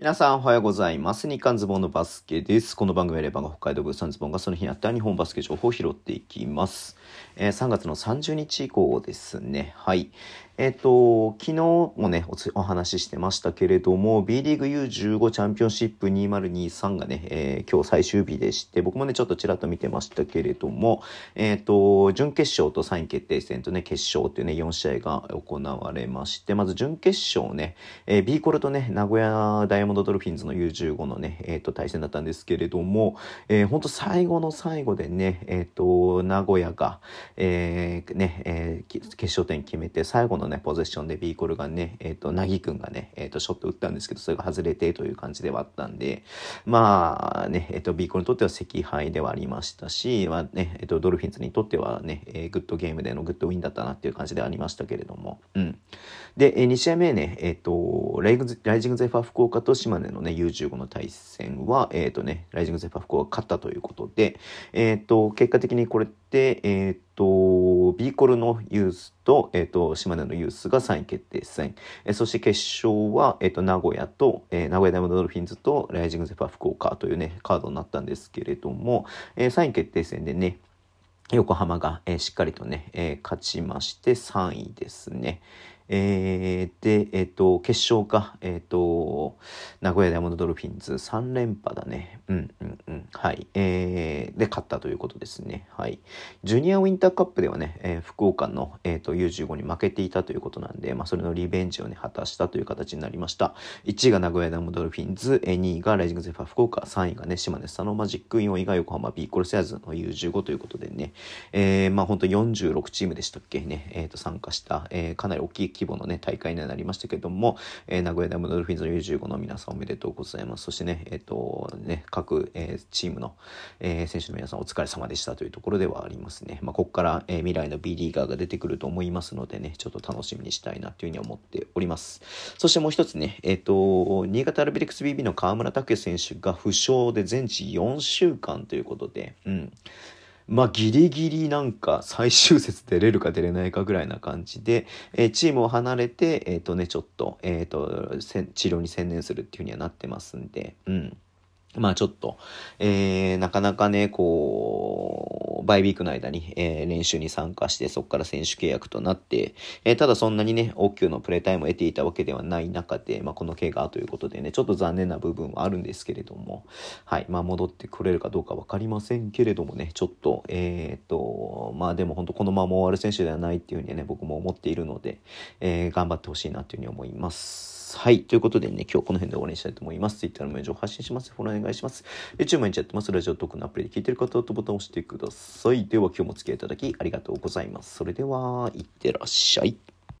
皆さんおはようございます。日刊ズボンのバスケです。この番組はレバーが北海道ブーサンズボンがその日にあった日本バスケ情報を拾っていきます。えー3月の30日以降ですね。はい。えっ、と、昨日もねおつ、お話ししてましたけれども、B リーグ U15 チャンピオンシップ2023がね、えー今日最終日でして、僕もね、ちょっとちらっと見てましたけれども、えっ、と、準決勝と3位決定戦とね、決勝っていうね、4試合が行われまして、まず準決勝ね、えー、B コルとね、名古屋ダイヤモンドドルフィンズの U15 のね、えっ、と、対戦だったんですけれども、えー、本当最後の最後でね、えっ、と、名古屋が、えーね、えー決勝点決めて、最後のね、ポゼッションで B コルがね、えっ、と、なぎくんがね、えっ、と、ショット打ったんですけど、それが外れてという感じではあったんで、まあね、えっ、と、B コルにとっては惜敗ではありましたし、まあね、えっ、と、ドルフィンズにとってはね、えー good game での good win だったなっていう感じではありましたけれども、うん。で、えー2試合目ね、えっ、と、ライグライジングゼファー福岡と島根のね、U15 の対戦は、えっ、とね、ライジングゼファー福岡が勝ったということで、えっ、と、結果的にこれって、えっ、と、B コルのユースと、えっ、と、島根のユースが3位決定戦。えーそして決勝は、えっ、と、名古屋と、えー名古屋ダイヤモンドドルフィンズとライジングゼファー福岡というね、カードになったんですけれども、えー3位決定戦でね、横浜が、えーしっかりとね、えー勝ちまして3位ですね。えーで、えっ、と、決勝が、えっ、と、名古屋ダイヤモンドドルフィンズ3連覇だね。うんうんうん。はい。えーで、勝ったということですね。はい。ジュニアウィンターカップではね、えー福岡の、えー、と U15 に負けていたということなんで、まあ、それのリベンジをね、果たしたという形になりました。1位が名古屋ダイヤモンドドルフィンズ、えー2位がライジングゼファー福岡、3位がね、島根スサノマジック、4位が横浜ビーコルセアーズの U15 ということでね、えーまあ本当46チームでしたっけね、えーと参加した、えーかなり大きい規模のね、大会にはなりましたけども、えー名古屋ダイヤモンドルフィンズの U15 の皆さんおめでとうございます。そしてね、えっ、と、ね、各、えーチームの、えー選手の皆さんお疲れ様でしたというところではありますね。まあ、ここから、えー未来の B リーガーが出てくると思いますのでね、ちょっと楽しみにしたいなというふうに思っております。そしてもう一つね、えっ、と、新潟アルビレックス BB の河村拓也選手が負傷で全治4週間ということで、うん。まあ、ギリギリなんか最終節出れるか出れないかぐらいな感じで、えーチームを離れて、えっ、とね、ちょっと、えっ、と、治療に専念するっていうふうにはなってますんで、うん。まあちょっと、えー、なかなかね、こう、バイウィークの間に、えー練習に参加して、そこから選手契約となって、えーただそんなにね、大級のプレータイムを得ていたわけではない中で、まあこの怪我ということでね、ちょっと残念な部分はあるんですけれども、はい、まあ戻ってくれるかどうかわかりませんけれどもね、ちょっと、えー、と、まあでも本当このまま終わる選手ではないっていうふうにね、僕も思っているので、えー頑張ってほしいなというふうに思います。はい。ということでね、今日この辺で終わりにしたいと思います。Twitter のメールを発信します。フォローお願いします。YouTube 毎日やってます。ラジオトークのアプリで聞いてる方はボタンを押してください。では今日もお付き合いいただきありがとうございます。それでは、いってらっしゃい。